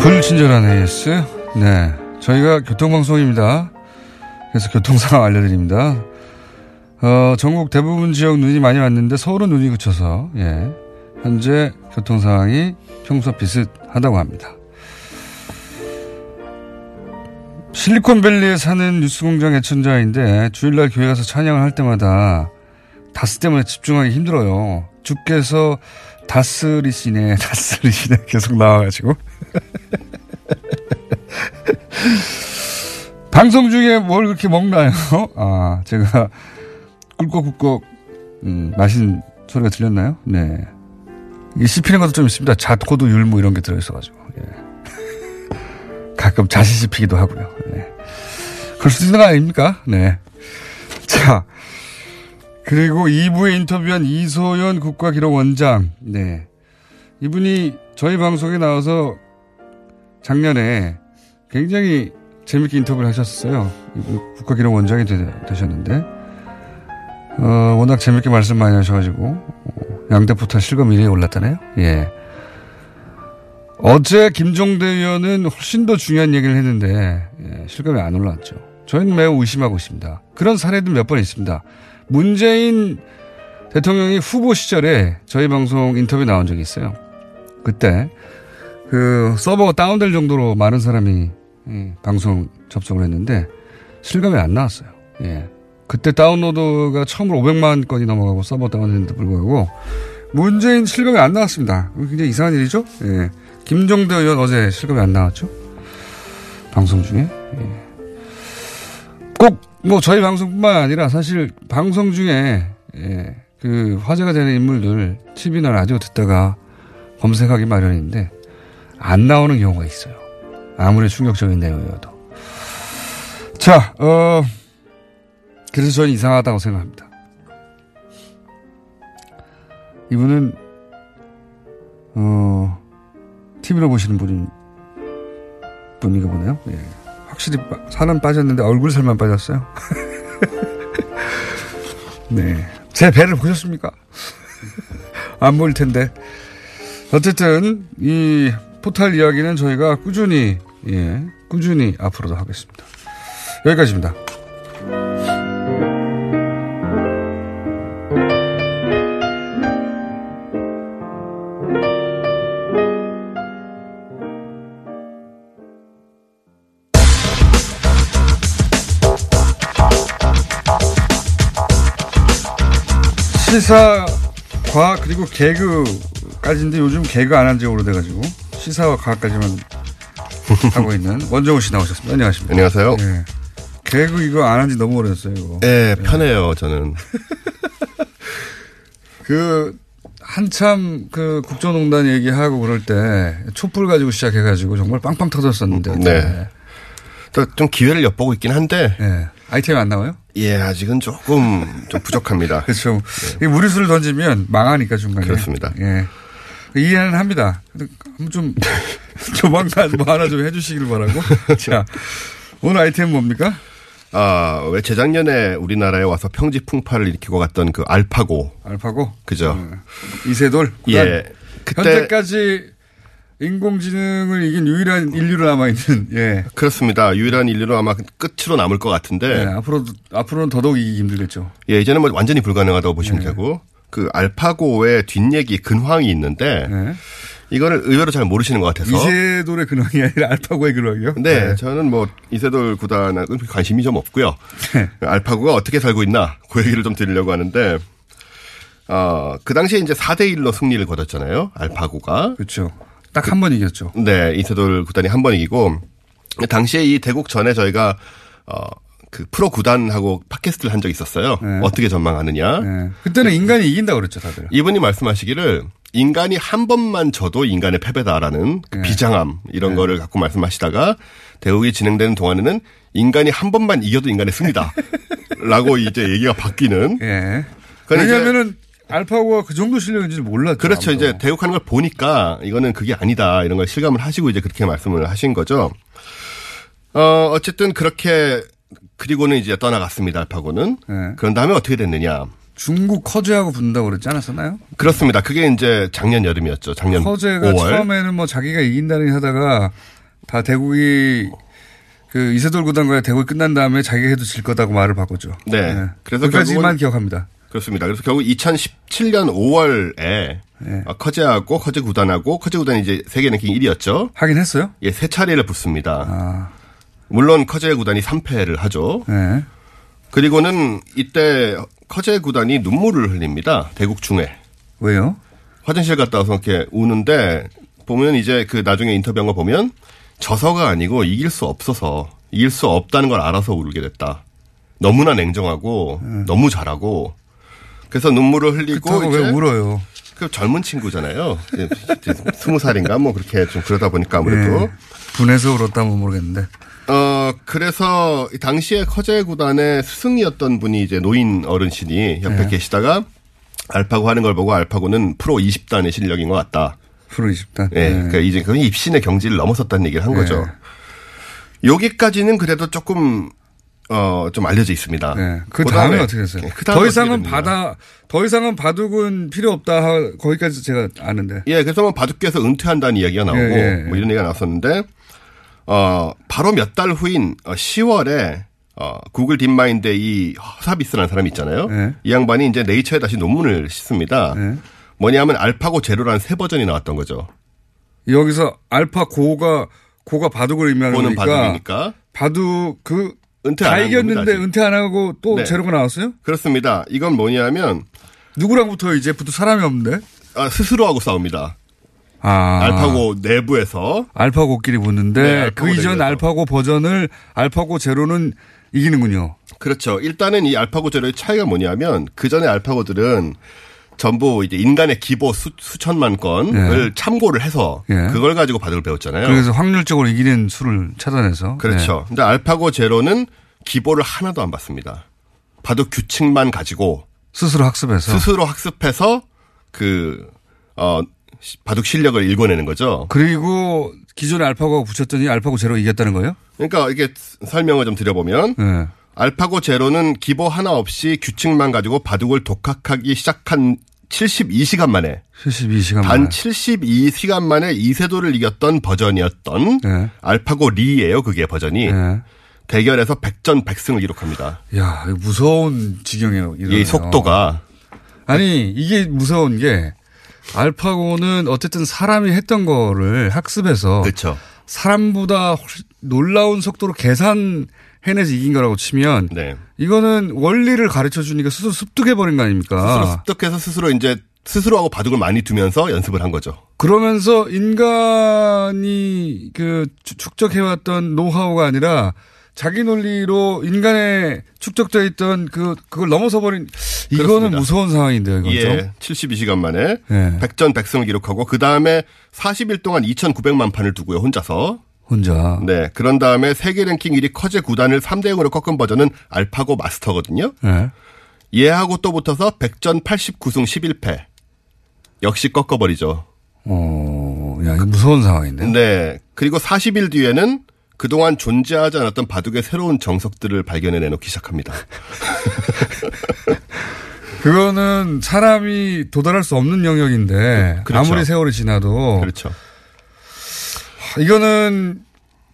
불친절한 AS. 네. 저희가 교통방송입니다. 그래서 교통 상황 알려드립니다. 어, 전국 대부분 지역 눈이 많이 왔는데 서울은 눈이 그쳐서, 예. 현재 교통 상황이 평소 비슷하다고 합니다. 실리콘밸리에 사는 뉴스공장 애청자인데 주일날 교회 가서 찬양을 할 때마다 다스 때문에 집중하기 힘들어요. 주께서 다스리시네, 다스리시네 계속 나와가지고. 방송 중에 뭘 그렇게 먹나요? 아, 제가 꿀꺽꿀꺽, 음, 마신 소리가 들렸나요? 네. 이게 씹히는 것도 좀 있습니다. 잣고도 율무 이런 게 들어있어가지고. 예. 가끔 자시 씹히기도 하고요. 네. 그럴 수도 있는 거 아닙니까? 네. 자. 그리고 2부에 인터뷰한 이소연 국가기록원장. 네. 이분이 저희 방송에 나와서 작년에 굉장히 재밌게 인터뷰를 하셨어요. 국가기록원장이 되, 셨는데 어, 워낙 재밌게 말씀 많이 하셔가지고, 어, 양대포탈 실검 1위에 올랐다네요. 예. 어제 김종대 의원은 훨씬 더 중요한 얘기를 했는데, 예, 실검에 안 올랐죠. 저희는 매우 의심하고 있습니다. 그런 사례도 몇 번 있습니다. 문재인 대통령이 후보 시절에 저희 방송 인터뷰 나온 적이 있어요. 그때, 그, 서버가 다운될 정도로 많은 사람이, 예, 방송 접속을 했는데, 실검에 안 나왔어요. 예. 그때 다운로드가 처음으로 500만 건이 넘어가고 서버 다운했는데 불구하고 문재인 실검에 안 나왔습니다. 굉장히 이상한 일이죠. 예. 김종대 의원 어제 실검에 안 나왔죠. 방송 중에. 예. 꼭 뭐 저희 방송뿐만 아니라 사실 방송 중에 예. 그 화제가 되는 인물들 TV나 라디오 듣다가 검색하기 마련인데 안 나오는 경우가 있어요. 아무리 충격적인 내용이어도. 자, 어, 그래서 저는 이상하다고 생각합니다. 이분은 어, TV로 보시는 분인, 분인가 보네요. 예. 확실히 빠- 살은 빠졌는데 얼굴 살만 빠졌어요. 네. 제 배를 보셨습니까? 안 보일 텐데. 어쨌든, 이 포탈 이야기는 저희가 꾸준히, 예, 꾸준히 앞으로도 하겠습니다. 여기까지입니다. 시사, 과학, 그리고 개그까지인데 요즘 개그 안 한 지 오래돼가지고 시사와 과학까지만 하고 있는 원정우 씨 나오셨습니다. 안녕하십니까. 안녕하세요. 예. 개그 이거 안 한 지 너무 오래됐어요, 이거. 네, 편해요, 저는. 그, 한참 그 국정농단 얘기하고 그럴 때 촛불 가지고 시작해가지고 정말 빵빵 터졌었는데. 네. 또좀 기회를 엿보고 있긴 한데. 네. 아이템이 안 나와요? 예, 아직은 조금 좀 부족합니다. 그렇죠. 이 무리수를 던지면 망하니까 중간에. 그렇습니다. 예. 이해는 합니다. 좀 조만간 뭐 하나 좀 해주시길 바라고. 자, 오늘 아이템 뭡니까? 아, 왜 재작년에 우리나라에 와서 평지 풍파를 일으키고 갔던 그 알파고. 알파고? 그죠. 이세돌? 예. 그때 현재까지 인공지능을 이긴 유일한 인류로 남아 있는, 예. 그렇습니다. 유일한 인류로 아마 끝으로 남을 것 같은데. 네, 앞으로, 앞으로는 더더욱 이기기 힘들겠죠. 예, 이제는 뭐 완전히 불가능하다고 보시면 네. 되고. 그 알파고의 뒷얘기 근황이 있는데. 이거를 의외로 잘 모르시는 것 같아서. 네. 이세돌의 근황이 아니라 알파고의 근황이요? 네, 저는 뭐 이세돌 구단은 관심이 좀 없고요. 네. 알파고가 어떻게 살고 있나 그 얘기를 좀 드리려고 하는데 어, 그 당시에 이제 4대 1로 승리를 거뒀잖아요. 알파고가. 그렇죠. 딱 한 번 이겼죠. 네, 이세돌 구단이 한 번 이기고 당시에 이 대국 전에 저희가 어, 그 프로 구단하고 팟캐스트를 한 적이 있었어요. 어떻게 전망하느냐. 네. 그때는 인간이 이긴다고 그랬죠, 다들. 이분이 말씀하시기를 인간이 한 번만 져도 인간의 패배다라는 그 네. 비장함 이런 거를 갖고 말씀하시다가 대국이 진행되는 동안에는 인간이 한 번만 이겨도 인간의 승리다. 라고 이제 얘기가 바뀌는. 예. 그러니까 이제 왜냐면은 알파고가 그 정도 실력인지 몰랐죠. 그렇죠. 아무도. 이제 대국하는 걸 보니까 이거는 그게 아니다. 이런 걸 실감을 하시고 이제 그렇게 말씀을 하신 거죠. 어, 어쨌든 그렇게 그리고는 이제 떠나갔습니다. 알파고는. 네. 그런 다음에 어떻게 됐느냐. 중국 커제하고 붙는다고 그랬지 않았었나요? 그렇습니다. 그게 이제 작년 여름이었죠. 작년 커제가 5월. 처음에는 뭐 자기가 이긴다는 하다가 다 대국이 그 이세돌 구단과의 대국이 끝난 다음에 자기가 해도 질 거다고 말을 바꿨죠. 네. 그래서 그까지만 결국은- 기억합니다. 그렇습니다. 그래서 결국 2017년 5월에 네. 커제하고 커제 구단하고 커제 구단이 이제 세계 랭킹 1위였죠. 하긴 했어요? 예, 세 차례를 붙습니다. 아. 물론 커제 구단이 3패를 하죠. 네. 그리고는 이때 커제 구단이 눈물을 흘립니다. 대국 중에. 왜요? 화장실 갔다 와서 이렇게 우는데 보면 이제 그 나중에 인터뷰한 거 보면 져서가 아니고 이길 수 없어서 이길 수 없다는 걸 알아서 울게 됐다. 너무나 냉정하고 너무 잘하고 그래서 눈물을 흘리고 네. 왜 울어요? 그 젊은 친구잖아요. 이제 스무 살인가 뭐 그렇게 좀 그러다 보니까 아무래도 예. 분해서 울었다면 모르겠는데. 어, 그래서 이 당시에 커제 구단의 스승이었던 분이 이제 노인 어른신이 옆에 네. 계시다가 알파고 하는 걸 보고 알파고는 프로 20단의 실력인 것 같다. 프로 20단. 예. 그러니까 이제 그 입신의 경지를 넘어섰다는 얘기를 한 네. 거죠. 여기까지는 그래도 조금 어, 좀 알려져 있습니다. 그 그다음에- 다음에 어떻게 됐어요? 예, 그 다음에 더 어떻게 이상은. 바다, 더 이상은 바둑은 필요 없다. 하- 거기까지 제가 아는데. 예, 그래서 뭐 바둑계에서 은퇴한다는 이야기가 나오고 예, 예. 뭐 이런 얘기가 나왔었는데 어 바로 몇 달 후인 어, 10월에 어 구글 딥마인드의 이 허사비스라는 사람이 있잖아요. 네. 이 양반이 이제 네이처에 다시 논문을 씁니다. 뭐냐면 알파고 제로라는 새 버전이 나왔던 거죠. 여기서 알파Go가 Go가 바둑을 의미하는 거니까 바둑이니까. 바둑 그 은퇴 다 안 한 이겼는데 겁니다. 은퇴 안 하고 또 네. 제로가 나왔어요? 그렇습니다. 이건 뭐냐면 누구랑 붙어요 이제 붙을 사람이 없는데? 아, 스스로하고 싸웁니다. 아. 알파고 내부에서 알파고끼리 붙는데 네, 그 알파고 이전 내부에서. 알파고 버전을 알파고 제로는 이기는군요. 그렇죠. 일단은 이 알파고 제로의 차이가 뭐냐면 그 전에 알파고들은 전부 이제 인간의 기보 수, 수천만 건을 예. 참고를 해서 예. 그걸 가지고 바둑을 배웠잖아요. 그래서 확률적으로 이기는 수를 찾아내서. 그렇죠. 근데 알파고 제로는 기보를 하나도 안 받습니다. 바둑 규칙만 가지고 스스로 학습해서. 스스로 학습해서 그, 어, 시- 바둑 실력을 일궈내는 거죠. 그리고 기존에 알파고 붙였더니 알파고 제로 이겼다는 거예요? 그러니까 이게 설명을 좀 드려보면 네. 알파고 제로는 기보 하나 없이 규칙만 가지고 바둑을 독학하기 시작한 72시간 만에 72시간 단 만에. 72시간 만에 이세도를 이겼던 버전이었던 네. 알파고 리예요. 그게 버전이 대결에서 백전백승을 기록합니다. 야, 무서운 지경이에요. 이 속도가 아니, 이게 무서운 게 알파고는 어쨌든 사람이 했던 거를 학습해서 그렇죠. 사람보다 놀라운 속도로 계산 해내서 이긴 거라고 치면 네. 이거는 원리를 가르쳐 주니까 스스로 습득해 버린 거 스스로 아닙니까? 습득해서 스스로 이제 스스로하고 바둑을 많이 두면서 연습을 한 거죠. 그러면서 인간이 그 추- 축적해왔던 노하우가 아니라 자기 논리로 인간의 축적되어 있던 그 그걸 넘어서 버린 이거는 그렇습니다. 무서운 상황인데요. 이건 좀. 예, 72시간 만에 예. 백전백승을 기록하고 그 다음에 40일 동안 2,900만 판을 두고요 혼자서. 혼자. 네, 그런 다음에 세계 랭킹 1위 커제 구단을 3대 0으로 꺾은 버전은 알파고 마스터거든요. 네. 얘하고 또 붙어서 100전 89승 11패. 역시 꺾어버리죠. 어, 야, 이거 무서운 상황인데. 네. 그리고 40일 뒤에는 그동안 존재하지 않았던 바둑의 새로운 정석들을 발견해 내놓기 시작합니다. 그거는 사람이 도달할 수 없는 영역인데 그렇죠. 아무리 세월이 지나도 그렇죠. 이거는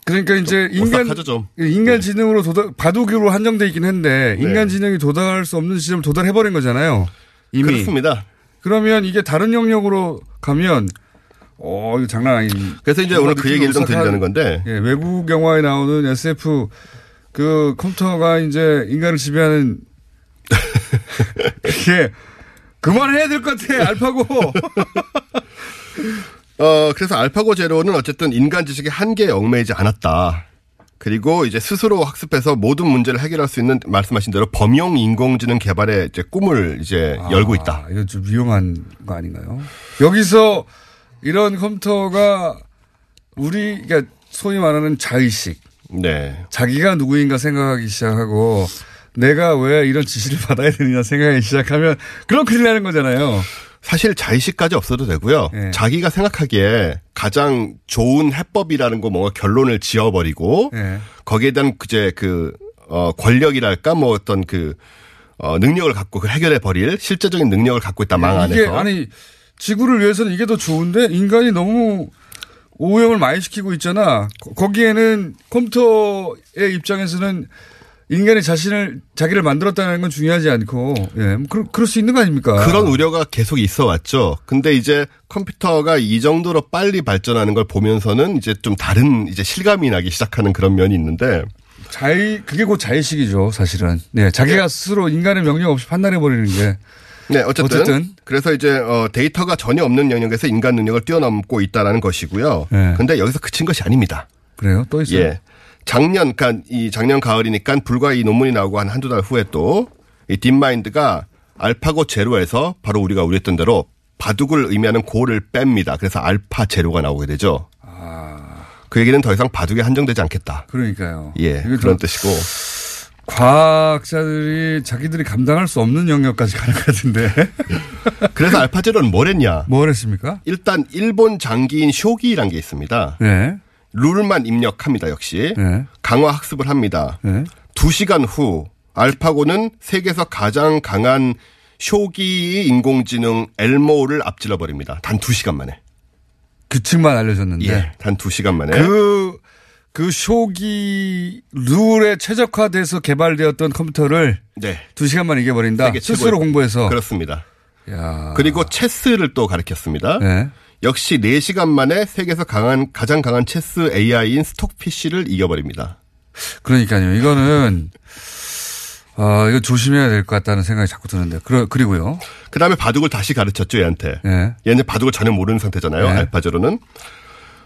그러니까 이제 인간 좀. 인간 지능으로 도달 바둑으로 한정돼 있긴 한데 네. 인간 지능이 도달할 수 없는 지점 도달해 버린 거잖아요. 이미 그렇습니다. 그러면 이게 다른 영역으로 가면 어 이거 장난 아닌. 그래서 이제 오늘 그 얘기를 좀 드리려는 건데. 예, 외국 영화에 나오는 SF 그 컴퓨터가 이제 인간을 지배하는 그게 그만해야 될 것 같아 알파고. 어, 그래서 알파고 제로는 어쨌든 인간 지식의 한계에 얽매이지 않았다. 그리고 이제 스스로 학습해서 모든 문제를 해결할 수 있는 말씀하신 대로 범용 인공지능 개발의 이제 꿈을 이제 열고 있다. 아, 이거 좀 위험한 거 아닌가요? 여기서 이런 컴퓨터가 우리 그러니까 소위 말하는 자의식, 네. 자기가 누구인가 생각하기 시작하고 내가 왜 이런 지시를 받아야 되느냐 생각하기 시작하면 그럼 큰일 나는 거잖아요. 사실 자의식까지 없어도 되고요. 네. 자기가 생각하기에 가장 좋은 해법이라는 거 뭔가 결론을 지어버리고 예. 거기에 대한 그제 그, 어, 권력이랄까 뭐 어떤 그, 어, 능력을 갖고 그 해결해 버릴 실제적인 능력을 갖고 있다 망 안에서. 이게 아니 지구를 위해서는 이게 더 좋은데 인간이 너무 오염을 많이 시키고 있잖아. 거- 거기에는 컴퓨터의 입장에서는 인간이 자신을 자기를 만들었다는 건 중요하지 않고 예, 뭐 그럴, 그럴 수 있는 거 아닙니까? 그런 우려가 계속 있어 왔죠. 근데 이제 컴퓨터가 이 정도로 빨리 발전하는 걸 보면서는 이제 좀 다른 이제 실감이 나기 시작하는 그런 면이 있는데 자의 그게 곧 자의식이죠, 사실은. 네, 자기가 스스로 인간의 명령 없이 판단해 버리는 게. 네, 어쨌든, 어쨌든. 그래서 이제 어 데이터가 전혀 없는 영역에서 인간 능력을 뛰어넘고 있다라는 것이고요. 네. 근데 여기서 그친 것이 아닙니다. 그래요? 또 있어요. 예. 작년, 그러니까 이 작년 가을이니까 불과 이 논문이 나오고 한 한두 달 후에 또 이 딥마인드가 알파고 제로에서 바로 우리가 우려했던 대로 바둑을 의미하는 고를 뺍니다. 그래서 알파 제로가 나오게 되죠. 그 얘기는 더 이상 바둑에 한정되지 않겠다. 그러니까요. 예, 그런 좀 뜻이고. 과학자들이 자기들이 감당할 수 없는 영역까지 가는 것 같은데. 그래서 알파 제로는 뭘 했냐? 뭘 했습니까? 일단 일본 장기인 쇼기라는 게 있습니다. 네. 룰만 입력합니다, 역시. 네. 강화 학습을 합니다. 네. 두 시간 후 알파고는 세계에서 가장 강한 쇼기 인공지능 엘모를 앞질러 버립니다. 단두 시간 만에. 규칙만 알려줬는데. 예, 단두 시간 만에. 그, 그 쇼기 룰에 최적화돼서 개발되었던 컴퓨터를 네. 두 시간만 이겨버린다. 스스로 공부해서. 그렇습니다. 야. 그리고 체스를 또 가르쳤습니다. 네. 역시 4시간 만에 세계에서 강한 가장 강한 체스 AI인 스톡피쉬를 이겨버립니다. 그러니까요. 이거는 아 이거 조심해야 될 것 같다는 생각이 자꾸 드는데. 그러, 그리고요. 그 다음에 바둑을 다시 가르쳤죠, 얘한테. 네. 얘는 바둑을 전혀 모르는 상태잖아요. 네. 알파제로는.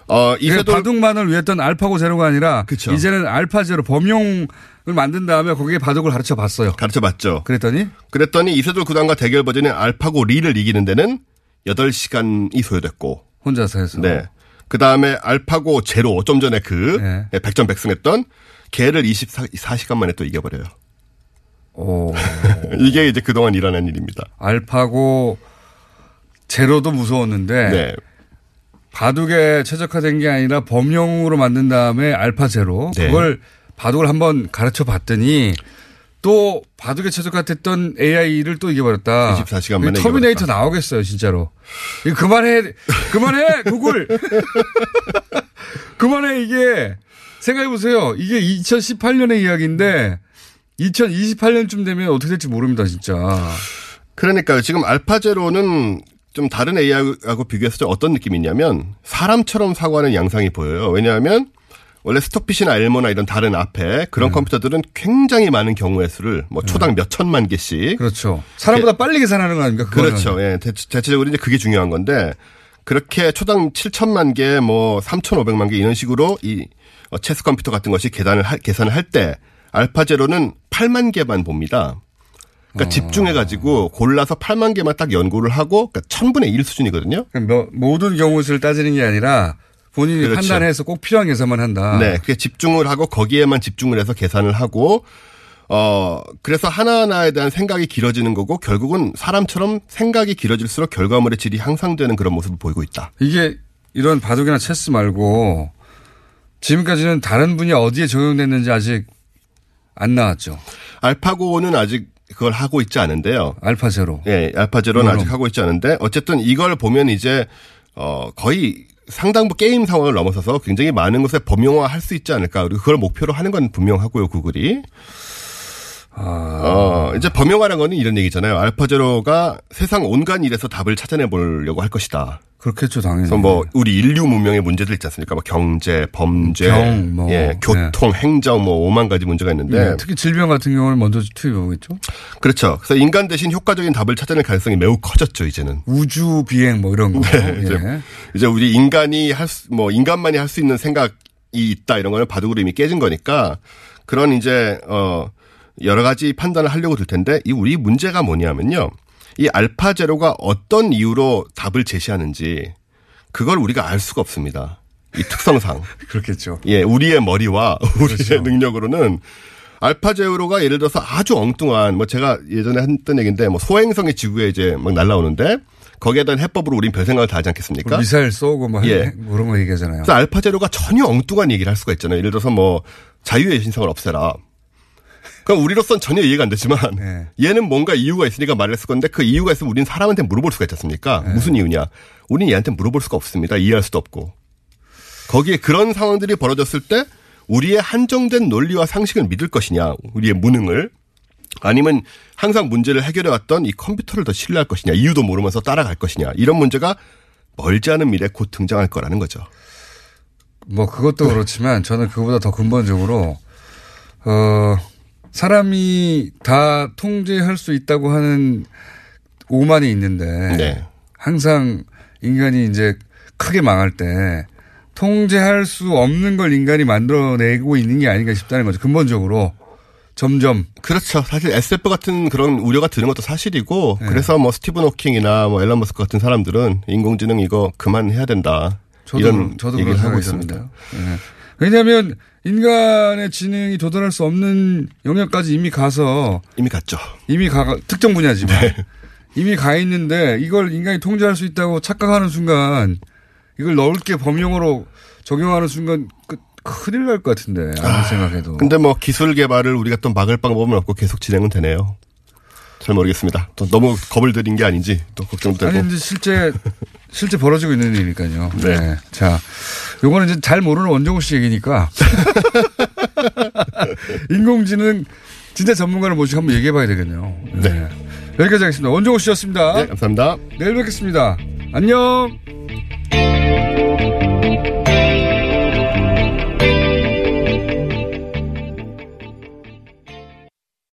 어, 이 이세돌 바둑만을 위했던 알파고 제로가 아니라 그쵸. 이제는 알파 제로 범용을 만든 다음에 거기에 바둑을 가르쳐 봤어요. 가르쳐 봤죠. 그랬더니 그랬더니 이세돌 구단과 대결 버전인 알파고 리를 이기는 데는 8시간이 소요됐고. 혼자서 해서. 네. 그 다음에 알파고 제로, 좀 전에 그, 네. 네, 백전백승했던 걔를 24시간 만에 또 이겨버려요. 오. 이게 이제 그동안 일어난 일입니다. 알파고 제로도 무서웠는데 네. 바둑에 최적화된 게 아니라 범용으로 만든 다음에 알파 제로 네. 그걸 바둑을 한번 가르쳐 봤더니 또 바둑에 최적화됐던 AI를 또 이겨버렸다. 24시간 만에 터미네이터 나오겠어요, 진짜로. 그만해, 그만해, 구글. 그만해, 이게. 생각해보세요. 이게 2018년의 이야기인데 2028년쯤 되면 어떻게 될지 모릅니다, 진짜. 그러니까요. 지금 알파제로는 좀 다른 AI하고 비교해서 좀 어떤 느낌이 있냐면 사람처럼 사고하는 양상이 보여요. 왜냐하면 원래 스토핏이나 엘모나 이런 다른 앞에 그런 네. 컴퓨터들은 굉장히 많은 경우의 수를 뭐 초당 몇 천만 개씩. 그렇죠. 사람보다 빨리 계산하는 거 아닙니까? 그거는. 그렇죠. 예. 대, 대체적으로 이제 그게 중요한 건데 그렇게 초당 7천만 개, 뭐 3,500만 개 이런 식으로 이 어, 체스 컴퓨터 같은 것이 계산을 할, 계산을 할 때 알파 제로는 8만 개만 봅니다. 그러니까 집중해가지고 골라서 8만 개만 딱 연구를 하고 그러니까 1000분의 1 수준이거든요. 그럼 뭐 모든 경우 수를 따지는 게 아니라 본인이 그렇죠. 판단해서 꼭 필요한 계산만 한다. 네, 그게 집중을 하고 거기에만 집중을 해서 계산을 하고 어 그래서 하나하나에 대한 생각이 길어지는 거고 결국은 사람처럼 생각이 길어질수록 결과물의 질이 향상되는 그런 모습을 보이고 있다. 이게 이런 바둑이나 체스 말고 지금까지는 다른 분야 어디에 적용됐는지 아직 안 나왔죠. 알파고는 아직 그걸 하고 있지 않은데요. 알파제로. 예, 알파제로는. 아직 하고 있지 않은데 어쨌든 이걸 보면 이제 어 거의 상당부 게임 상황을 넘어서서 굉장히 많은 것에 범용화 할 수 있지 않을까. 그리고 그걸 목표로 하는 건 분명하고요, 구글이. 어, 이제 범용화라는 거는 이런 얘기잖아요. 알파제로가 세상 온갖 일에서 답을 찾아내 보려고 할 것이다. 그렇겠죠, 당연히. 그래서 뭐 우리 인류 문명의 문제들 있지 않습니까? 뭐 경제, 범죄, 병, 뭐. 예, 교통, 행정 뭐 5만 가지 문제가 있는데 네, 특히 질병 같은 경우는 먼저 투입해 보겠죠. 그렇죠. 그래서 인간 대신 효과적인 답을 찾아낼 가능성이 매우 커졌죠, 이제는. 우주 비행 뭐 이런 거. 네, 이제, 예. 이제 우리 인간이 할 수, 뭐 인간만이 할 수 있는 생각이 있다 이런 거는 바둑으로 이미 깨진 거니까 그런 이제 어 여러 가지 판단을 하려고 들 텐데 이 우리 문제가 뭐냐면요. 이 알파 제로가 어떤 이유로 답을 제시하는지 그걸 우리가 알 수가 없습니다. 이 특성상. 그렇겠죠. 예, 우리의 머리와 우리의 그렇죠. 능력으로는 알파 제로가 예를 들어서 아주 엉뚱한 뭐 제가 예전에 했던 얘기인데 뭐 소행성이 지구에 이제 막 날라오는데 거기에 대한 해법으로 우린 별 생각을 다 하지 않겠습니까? 미사일 쏘고 뭐, 예. 해- 뭐 그런 거 얘기하잖아요. 그래서 알파 제로가 전혀 엉뚱한 얘기를 할 수가 있잖아요. 예를 들어서 뭐 자유의 신성을 없애라. 그럼 우리로선 전혀 이해가 안 되지만 네. 얘는 뭔가 이유가 있으니까 말을 했을 건데 그 이유가 있으면 우리는 사람한테 물어볼 수가 있지 않습니까? 네. 무슨 이유냐? 우리는 얘한테 물어볼 수가 없습니다. 이해할 수도 없고. 거기에 그런 상황들이 벌어졌을 때 우리의 한정된 논리와 상식을 믿을 것이냐, 우리의 무능을 아니면 항상 문제를 해결해 왔던 이 컴퓨터를 더 신뢰할 것이냐, 이유도 모르면서 따라갈 것이냐, 이런 문제가 멀지 않은 미래에 곧 등장할 거라는 거죠. 뭐 그것도 그렇지만 저는 그보다 더 근본적으로 어 사람이 다 통제할 수 있다고 하는 오만이 있는데 네. 항상 인간이 이제 크게 망할 때 통제할 수 없는 걸 인간이 만들어내고 있는 게 아닌가 싶다는 거죠. 근본적으로 점점 그렇죠. 사실 SF 같은 그런 우려가 드는 것도 사실이고 네. 그래서 뭐 스티븐 호킹이나 뭐 앨런 머스크 같은 사람들은 인공지능 이거 그만해야 된다. 저도 이런 그- 저도 얘기를 하고 있습니다. 예. 왜냐하면 인간의 지능이 도달할 수 없는 영역까지 이미 가서 이미 갔죠. 이미 가 특정 분야지만 네. 이미 가 있는데 이걸 인간이 통제할 수 있다고 착각하는 순간 이걸 넓게 범용으로 적용하는 순간 그 큰일 날 것 같은데 아무리 생각해도. 근데 뭐 기술 개발을 우리가 또 막을 방법은 없고 계속 진행은 되네요. 잘 모르겠습니다. 또 너무 겁을 들인 게 아닌지 또 걱정도 되고. 아니 근데 실제 실제 벌어지고 있는 일이니까요. 네. 네. 자, 요거는 이제 잘 모르는 원종우 씨 얘기니까 인공지능 진짜 전문가를 모시고 한번 얘기해 봐야 되겠네요. 네. 여기까지 하겠습니다. 원종우 씨였습니다. 네, 감사합니다. 내일 뵙겠습니다. 안녕.